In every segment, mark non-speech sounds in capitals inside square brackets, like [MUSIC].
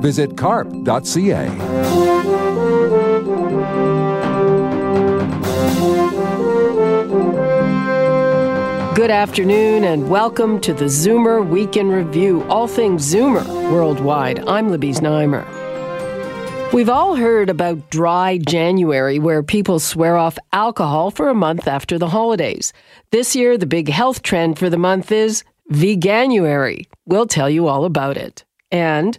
Visit carp.ca. Good afternoon and welcome to the Zoomer Week in Review, all things Zoomer worldwide. I'm Libby Znaimer. We've all heard about dry January, where people swear off alcohol for a month after the holidays. This year, the big health trend for the month is Veganuary. We'll tell you all about it. And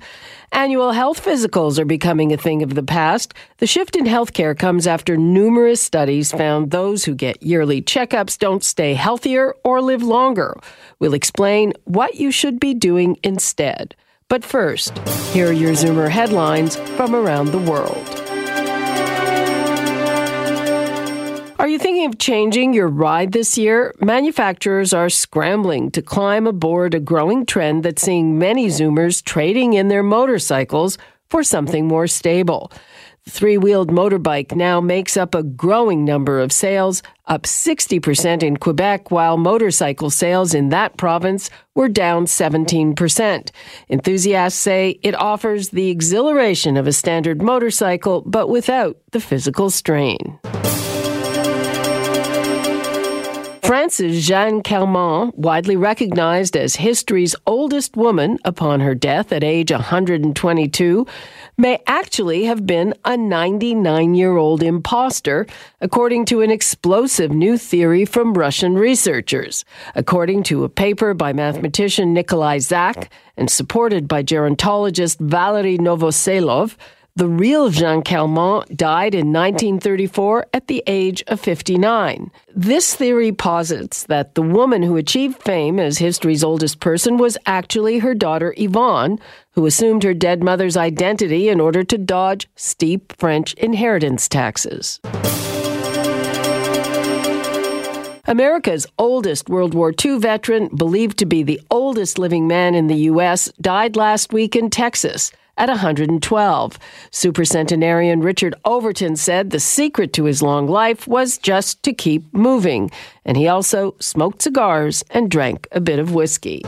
annual health physicals are becoming a thing of the past. The shift in healthcare comes after numerous studies found those who get yearly checkups don't stay healthier or live longer. We'll explain what you should be doing instead. But first, here are your Zoomer headlines from around the world. Of changing your ride this year? Manufacturers are scrambling to climb aboard a growing trend that's seeing many Zoomers trading in their motorcycles for something more stable. The three wheeled motorbike now makes up a growing number of sales, up 60% in Quebec, while motorcycle sales in that province were down 17%. Enthusiasts say it offers the exhilaration of a standard motorcycle, but without the physical strain. France's Jeanne Calment, widely recognized as history's oldest woman upon her death at age 122, may actually have been a 99 year old impostor, according to an explosive new theory from Russian researchers. According to a paper by mathematician Nikolai Zak and supported by gerontologist Valery Novoselov, the real Jeanne Calment died in 1934 at the age of 59. This theory posits that the woman who achieved fame as history's oldest person was actually her daughter Yvonne, who assumed her dead mother's identity in order to dodge steep French inheritance taxes. America's oldest World War II veteran, believed to be the oldest living man in the U.S., died last week in Texas at 112. Supercentenarian Richard Overton said the secret to his long life was just to keep moving, and he also smoked cigars and drank a bit of whiskey.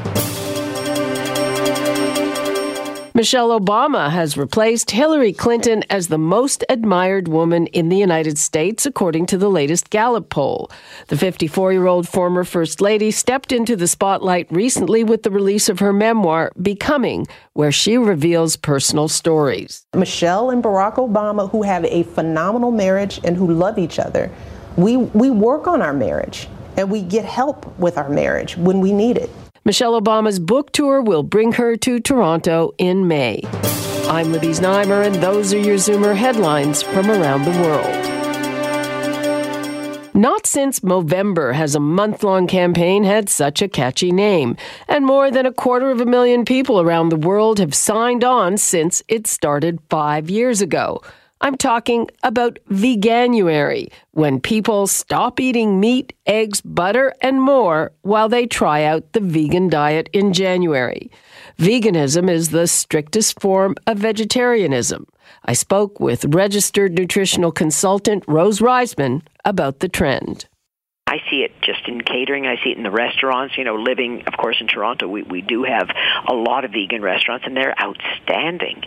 Michelle Obama has replaced Hillary Clinton as the most admired woman in the United States, according to the latest Gallup poll. The 54 year old former First Lady stepped into the spotlight recently with the release of her memoir, Becoming, where she reveals personal stories. Michelle and Barack Obama, who have a phenomenal marriage and who love each other, we, we work on our marriage and we get help with our marriage when we need it. Michelle Obama's book tour will bring her to Toronto in May. I'm Libby Znaimer, and those are your Zoomer headlines from around the world. Not since Movember has a month long campaign had such a catchy name, and more than a quarter of a million people around the world have signed on since it started five years ago. I'm talking about Veganuary, when people stop eating meat, eggs, butter, and more while they try out the vegan diet in January. Veganism is the strictest form of vegetarianism. I spoke with registered nutritional consultant Rose Reisman about the trend. I see it just in catering. I see it in the restaurants. You know, living, of course, in Toronto, we, we do have a lot of vegan restaurants, and they're outstanding.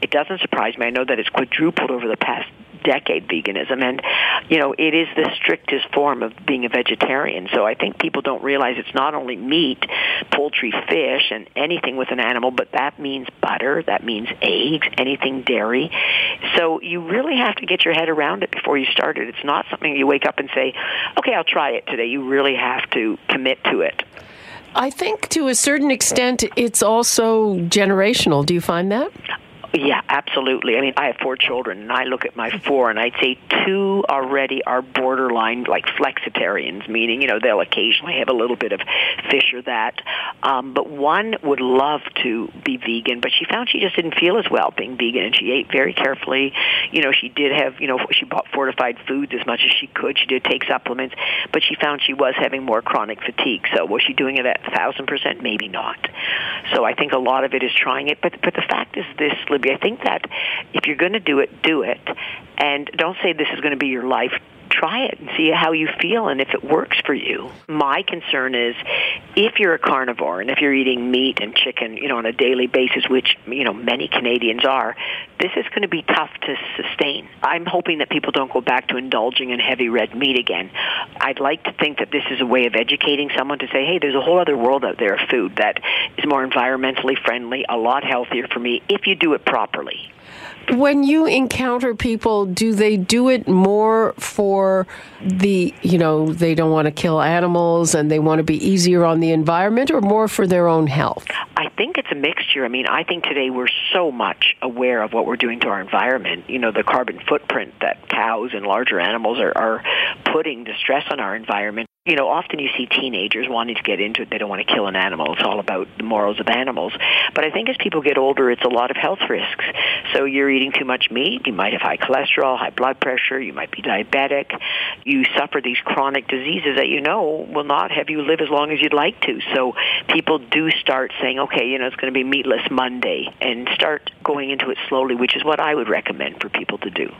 It doesn't surprise me. I know that it's quadrupled over the past decade veganism. And you know it is the strictest form of being a vegetarian. So i think people don't realize it's not only meat poultry fish and anything with an animal but that means butter that means eggs anything dairy. So you really have to get your head around it before you start it. It's not something you wake up and say okay i'll try it today. You really have to commit to it. I think to a certain extent it's also generational. Do you find that? Yeah, absolutely. I mean, I have four children, and I look at my four, and I'd say two already are borderline like flexitarians, meaning you know they'll occasionally have a little bit of fish or that. Um, but one would love to be vegan, but she found she just didn't feel as well being vegan, and she ate very carefully. You know, she did have you know she bought fortified foods as much as she could. She did take supplements, but she found she was having more chronic fatigue. So was she doing it at thousand percent? Maybe not. So I think a lot of it is trying it. But but the fact is this, Libby. I think that if you're going to do it, do it, and don't say this is going to be your life try it and see how you feel and if it works for you. My concern is if you're a carnivore and if you're eating meat and chicken, you know, on a daily basis, which, you know, many Canadians are, this is going to be tough to sustain. I'm hoping that people don't go back to indulging in heavy red meat again. I'd like to think that this is a way of educating someone to say, hey, there's a whole other world out there of food that is more environmentally friendly, a lot healthier for me if you do it properly. When you encounter people, do they do it more for the, you know, they don't want to kill animals and they want to be easier on the environment or more for their own health? I think it's a mixture. I mean, I think today we're so much aware of what we're doing to our environment. You know, the carbon footprint that cows and larger animals are, are putting to stress on our environment you know, often you see teenagers wanting to get into it. They don't want to kill an animal. It's all about the morals of animals. But I think as people get older, it's a lot of health risks. So you're eating too much meat. You might have high cholesterol, high blood pressure. You might be diabetic. You suffer these chronic diseases that you know will not have you live as long as you'd like to. So people do start saying, okay, you know, it's going to be meatless Monday and start going into it slowly, which is what I would recommend for people to do.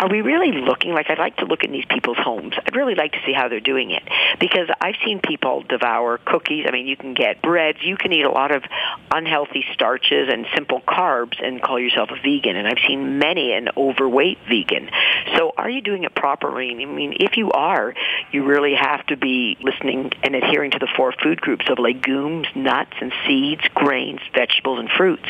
Are we really looking, like I'd like to look in these people's homes. I'd really like to see how they're doing it because I've seen people devour cookies. I mean, you can get breads, you can eat a lot of unhealthy starches and simple carbs and call yourself a vegan. And I've seen many an overweight vegan. So are you doing it properly? I mean, if you are, you really have to be listening and adhering to the four food groups of legumes, nuts and seeds, grains, vegetables, and fruits.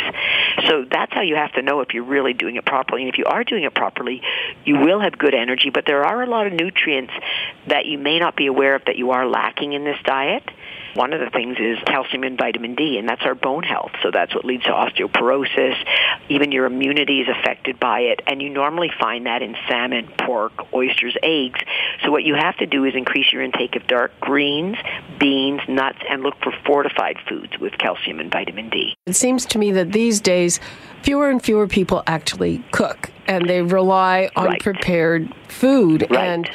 So that's how you have to know if you're really doing it properly. And if you are doing it properly, you will have good energy, but there are a lot of nutrients that you may not be aware of that you are lacking in this diet. One of the things is calcium and vitamin D, and that's our bone health. So that's what leads to osteoporosis. Even your immunity is affected by it, and you normally find that in salmon, pork, oysters, eggs. So what you have to do is increase your intake of dark greens, beans, nuts, and look for fortified foods with calcium and vitamin D. It seems to me that these days, fewer and fewer people actually cook, and they rely on Right. prepared food. Right. And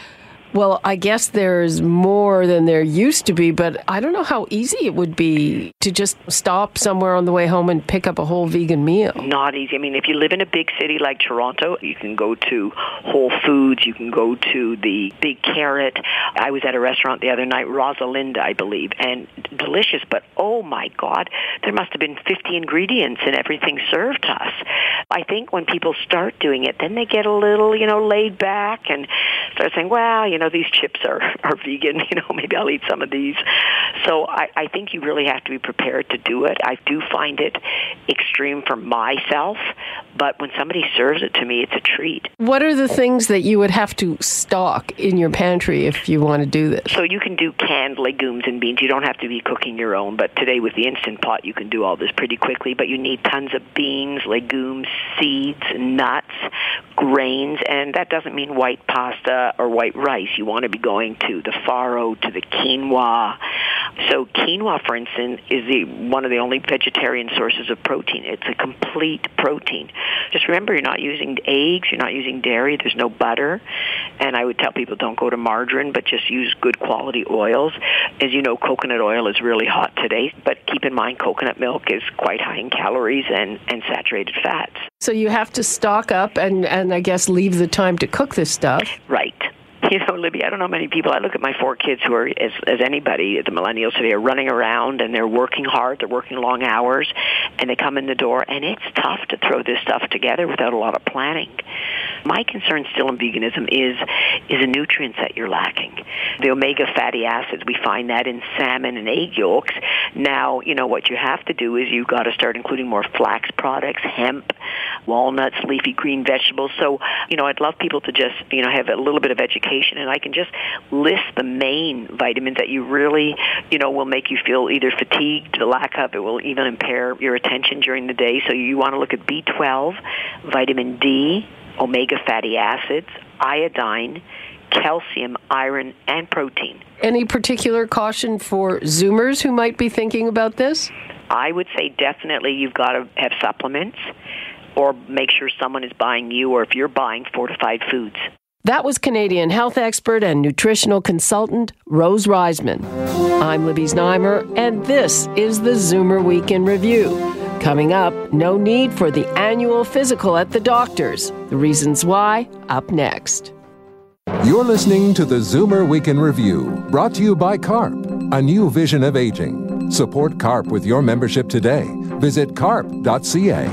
well, I guess there's more than there used to be, but I don't know how easy it would be to just stop somewhere on the way home and pick up a whole vegan meal. Not easy. I mean, if you live in a big city like Toronto, you can go to Whole Foods, you can go to the Big Carrot. I was at a restaurant the other night, Rosalinda, I believe, and delicious, but oh my God, there must have been 50 ingredients in everything served to us. I think when people start doing it, then they get a little, you know, laid back and start saying, well, you know, these chips are, [LAUGHS] are vegan, you know, [LAUGHS] maybe I'll eat some of these. So I, I think you really have to be prepared to do it. I do find it extreme for myself, but when somebody serves it to me, it's a treat. What are the things that you would have to stock in your pantry if you want to do this? So you can do canned legumes and beans. You don't have to be cooking your own, but today with the Instant Pot, you can do all this pretty quickly. But you need tons of beans, legumes, seeds, nuts, grains, and that doesn't mean white pasta or white rice. You want to be going to the farro, to the quinoa. So quinoa, for instance, is the one of the only vegetarian sources of protein. It's a complete protein. Just remember, you're not using eggs, you're not using dairy, there's no butter, and I would tell people don't go to margarine, but just use good quality oils. As you know, coconut oil is really hot today, but keep in mind coconut milk is quite high in calories and, and saturated fats. So you have to stock up and, and I guess leave the time to cook this stuff. Right. [LAUGHS] You know, Libby, I don't know many people. I look at my four kids who are, as, as anybody, at the millennials today, are running around and they're working hard. They're working long hours, and they come in the door, and it's tough to throw this stuff together without a lot of planning. My concern still in veganism is is the nutrients that you're lacking. The omega fatty acids, we find that in salmon and egg yolks. Now, you know what you have to do is you've got to start including more flax products, hemp, walnuts, leafy green vegetables. So, you know, I'd love people to just, you know, have a little bit of education and I can just list the main vitamins that you really, you know, will make you feel either fatigued, the lack of it will even impair your attention during the day. So you want to look at B12, vitamin D, omega fatty acids, iodine, calcium, iron, and protein. Any particular caution for Zoomers who might be thinking about this? I would say definitely you've got to have supplements or make sure someone is buying you or if you're buying fortified foods. That was Canadian health expert and nutritional consultant Rose Reisman. I'm Libby Znaimer, and this is the Zoomer Week in Review. Coming up, no need for the annual physical at the doctor's. The reasons why, up next. You're listening to the Zoomer Week in Review, brought to you by CARP, a new vision of aging. Support CARP with your membership today. Visit carp.ca.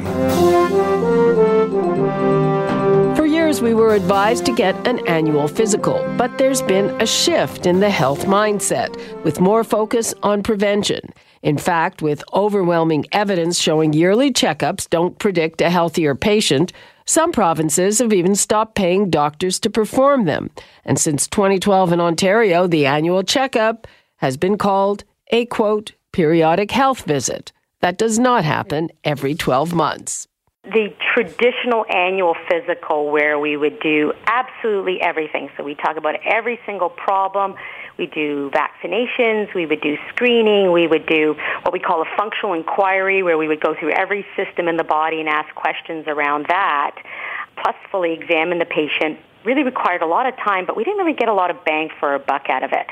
For years, we were advised to get an annual physical, but there's been a shift in the health mindset with more focus on prevention. In fact, with overwhelming evidence showing yearly checkups don't predict a healthier patient, some provinces have even stopped paying doctors to perform them. And since 2012 in Ontario, the annual checkup has been called a quote, periodic health visit. That does not happen every 12 months the traditional annual physical where we would do absolutely everything. So we talk about every single problem. We do vaccinations, we would do screening, we would do what we call a functional inquiry where we would go through every system in the body and ask questions around that, plus fully examine the patient. Really required a lot of time, but we didn't really get a lot of bang for a buck out of it.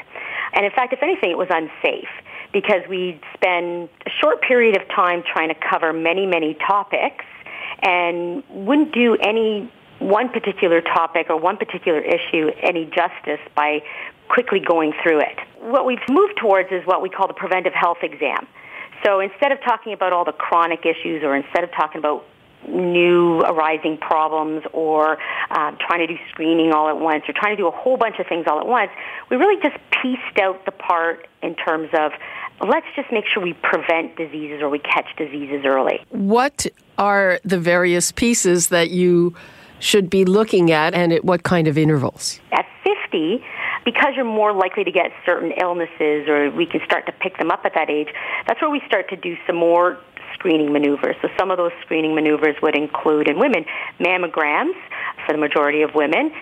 And in fact, if anything, it was unsafe because we'd spend a short period of time trying to cover many, many topics and wouldn't do any one particular topic or one particular issue any justice by quickly going through it. What we've moved towards is what we call the preventive health exam. So instead of talking about all the chronic issues or instead of talking about new arising problems or um, trying to do screening all at once or trying to do a whole bunch of things all at once, we really just pieced out the part in terms of let's just make sure we prevent diseases or we catch diseases early. What are the various pieces that you should be looking at and at what kind of intervals? At 50, because you're more likely to get certain illnesses or we can start to pick them up at that age, that's where we start to do some more screening maneuvers. So some of those screening maneuvers would include in women mammograms for the majority of women,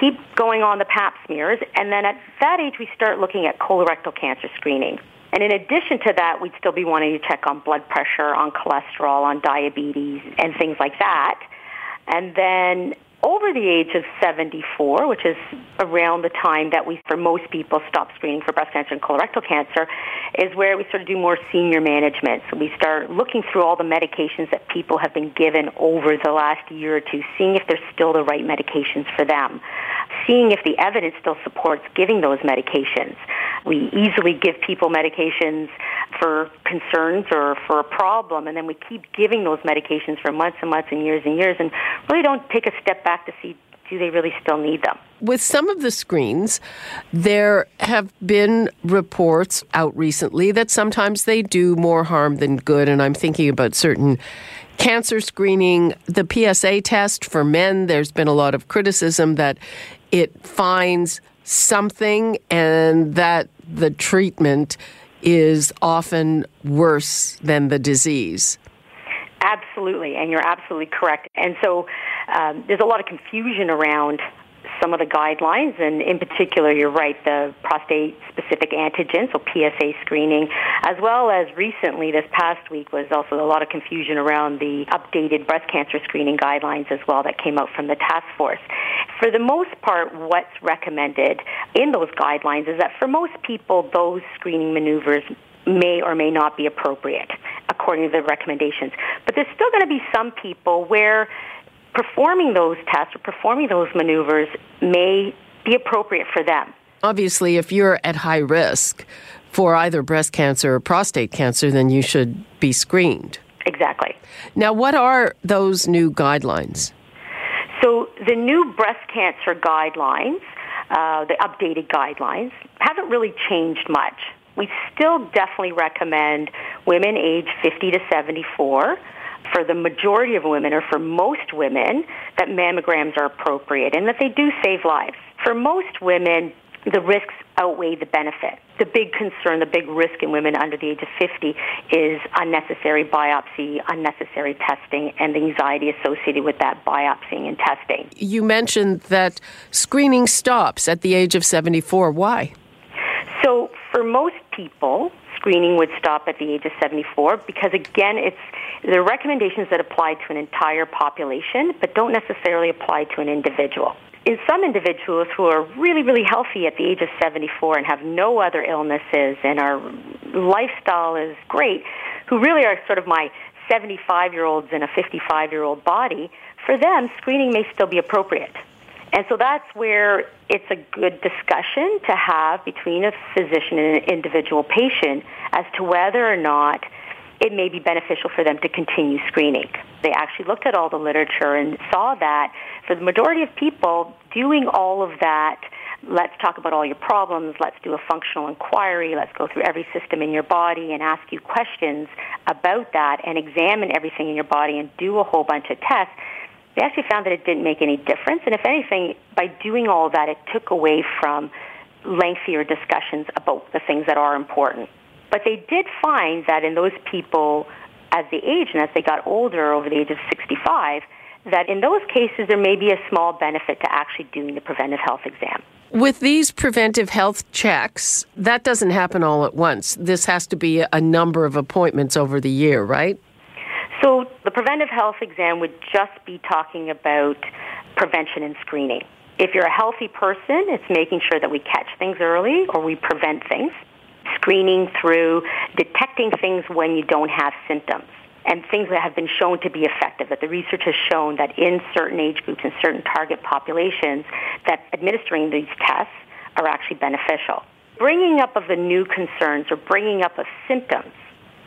keep going on the pap smears, and then at that age we start looking at colorectal cancer screening. And in addition to that, we'd still be wanting to check on blood pressure, on cholesterol, on diabetes, and things like that. And then over the age of 74, which is around the time that we, for most people, stop screening for breast cancer and colorectal cancer, is where we sort of do more senior management. So we start looking through all the medications that people have been given over the last year or two, seeing if they're still the right medications for them, seeing if the evidence still supports giving those medications. We easily give people medications for concerns or for a problem, and then we keep giving those medications for months and months and years and years, and really don't take a step back to see do they really still need them? With some of the screens, there have been reports out recently that sometimes they do more harm than good, and I'm thinking about certain cancer screening, the PSA test for men. There's been a lot of criticism that it finds something and that the treatment is often worse than the disease. Absolutely, and you're absolutely correct. And so um, there's a lot of confusion around some of the guidelines, and in particular, you're right, the prostate-specific antigen, so PSA screening, as well as recently, this past week, was also a lot of confusion around the updated breast cancer screening guidelines as well that came out from the task force. For the most part, what's recommended in those guidelines is that for most people, those screening maneuvers may or may not be appropriate according to the recommendations. But there's still going to be some people where performing those tests or performing those maneuvers may be appropriate for them. Obviously, if you're at high risk for either breast cancer or prostate cancer, then you should be screened. Exactly. Now, what are those new guidelines? So the new breast cancer guidelines, uh, the updated guidelines, haven't really changed much. We still definitely recommend women aged 50 to 74 for the majority of women or for most women that mammograms are appropriate and that they do save lives. For most women, the risks outweigh the benefit. The big concern, the big risk in women under the age of 50 is unnecessary biopsy, unnecessary testing, and the anxiety associated with that biopsying and testing. You mentioned that screening stops at the age of 74. Why? So, for most people, screening would stop at the age of 74 because, again, it's the recommendations that apply to an entire population but don't necessarily apply to an individual in some individuals who are really, really healthy at the age of 74 and have no other illnesses and our lifestyle is great, who really are sort of my 75 year olds in a 55 year old body, for them, screening may still be appropriate. And so that's where it's a good discussion to have between a physician and an individual patient as to whether or not it may be beneficial for them to continue screening. They actually looked at all the literature and saw that for the majority of people, doing all of that, let's talk about all your problems, let's do a functional inquiry, let's go through every system in your body and ask you questions about that and examine everything in your body and do a whole bunch of tests, they actually found that it didn't make any difference. And if anything, by doing all that, it took away from lengthier discussions about the things that are important. But they did find that in those people, as they age and as they got older over the age of 65, that in those cases there may be a small benefit to actually doing the preventive health exam. With these preventive health checks, that doesn't happen all at once. This has to be a number of appointments over the year, right? So the preventive health exam would just be talking about prevention and screening. If you're a healthy person, it's making sure that we catch things early or we prevent things screening through detecting things when you don't have symptoms and things that have been shown to be effective, that the research has shown that in certain age groups and certain target populations, that administering these tests are actually beneficial. Bringing up of the new concerns or bringing up of symptoms,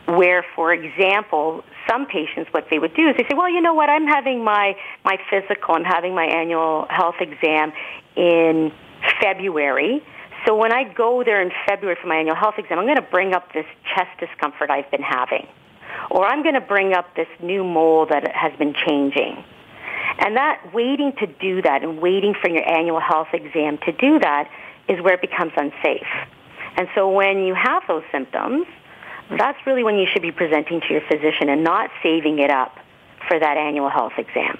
where, for example, some patients, what they would do is they say, well, you know what, I'm having my, my physical, I'm having my annual health exam in February so when I go there in February for my annual health exam, I'm going to bring up this chest discomfort I've been having. Or I'm going to bring up this new mole that has been changing. And that waiting to do that and waiting for your annual health exam to do that is where it becomes unsafe. And so when you have those symptoms, that's really when you should be presenting to your physician and not saving it up for that annual health exam.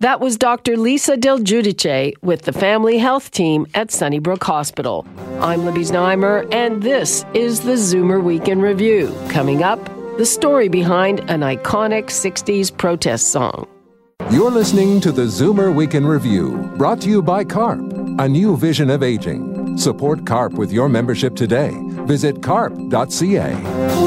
That was Dr. Lisa Del Giudice with the Family Health Team at Sunnybrook Hospital. I'm Libby Znaimer, and this is the Zoomer Week in Review. Coming up, the story behind an iconic 60s protest song. You're listening to the Zoomer Week in Review, brought to you by CARP, a new vision of aging. Support CARP with your membership today. Visit carp.ca.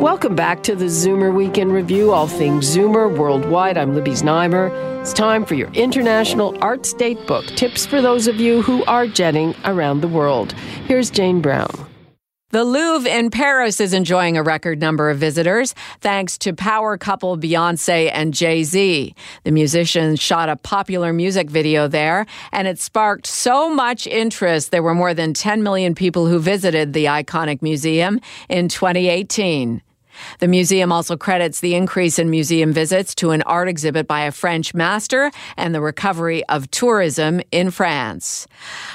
Welcome back to the Zoomer Week in Review, all things Zoomer worldwide. I'm Libby Znaimer. It's time for your International Arts Date Book tips for those of you who are jetting around the world. Here's Jane Brown. The Louvre in Paris is enjoying a record number of visitors thanks to power couple Beyonce and Jay Z. The musicians shot a popular music video there, and it sparked so much interest there were more than 10 million people who visited the iconic museum in 2018. The museum also credits the increase in museum visits to an art exhibit by a French master and the recovery of tourism in France.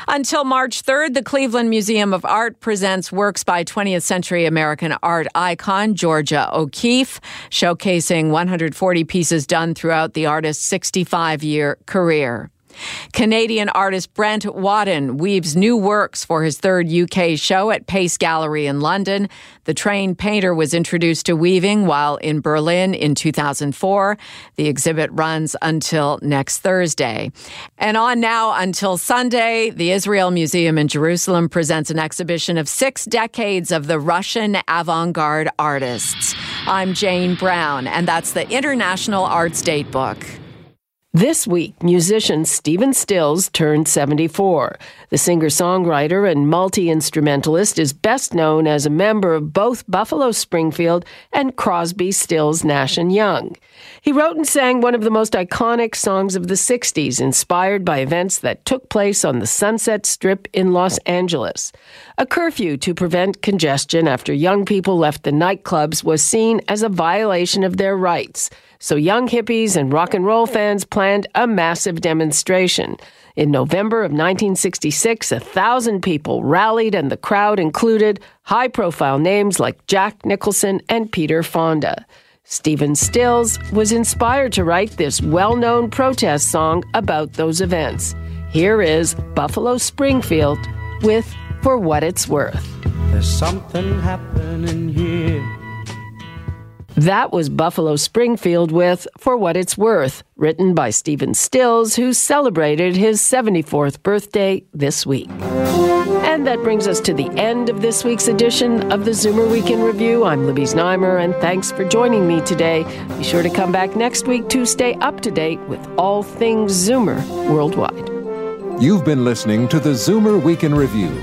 Until March 3rd, the Cleveland Museum of Art presents works by 20th century American art icon Georgia O'Keeffe, showcasing 140 pieces done throughout the artist's 65 year career. Canadian artist Brent Wadden weaves new works for his third UK show at Pace Gallery in London. The trained painter was introduced to weaving while in Berlin in 2004. The exhibit runs until next Thursday. And on now until Sunday, the Israel Museum in Jerusalem presents an exhibition of six decades of the Russian avant garde artists. I'm Jane Brown, and that's the International Arts Date Book. This week, musician Stephen Stills turned 74. The singer songwriter and multi instrumentalist is best known as a member of both Buffalo Springfield and Crosby, Stills, Nash and Young. He wrote and sang one of the most iconic songs of the 60s, inspired by events that took place on the Sunset Strip in Los Angeles. A curfew to prevent congestion after young people left the nightclubs was seen as a violation of their rights. So young hippies and rock and roll fans planned a massive demonstration. In November of 1966, a thousand people rallied, and the crowd included high profile names like Jack Nicholson and Peter Fonda. Stephen Stills was inspired to write this well known protest song about those events. Here is Buffalo Springfield with For What It's Worth. There's something happening here. That was Buffalo Springfield with For What It's Worth, written by Stephen Stills, who celebrated his 74th birthday this week. And that brings us to the end of this week's edition of the Zoomer Week in Review. I'm Libby Znaimer, and thanks for joining me today. Be sure to come back next week to stay up to date with all things Zoomer worldwide. You've been listening to the Zoomer Week in Review,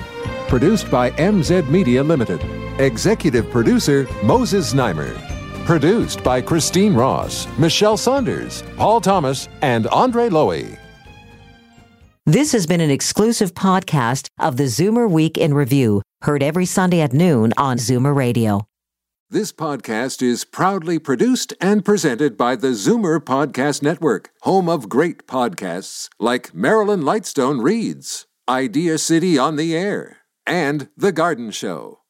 produced by MZ Media Limited. Executive producer Moses Znaimer. Produced by Christine Ross, Michelle Saunders, Paul Thomas, and Andre Lowy. This has been an exclusive podcast of the Zoomer Week in Review, heard every Sunday at noon on Zoomer Radio. This podcast is proudly produced and presented by the Zoomer Podcast Network, home of great podcasts like Marilyn Lightstone Reads, Idea City on the Air, and The Garden Show.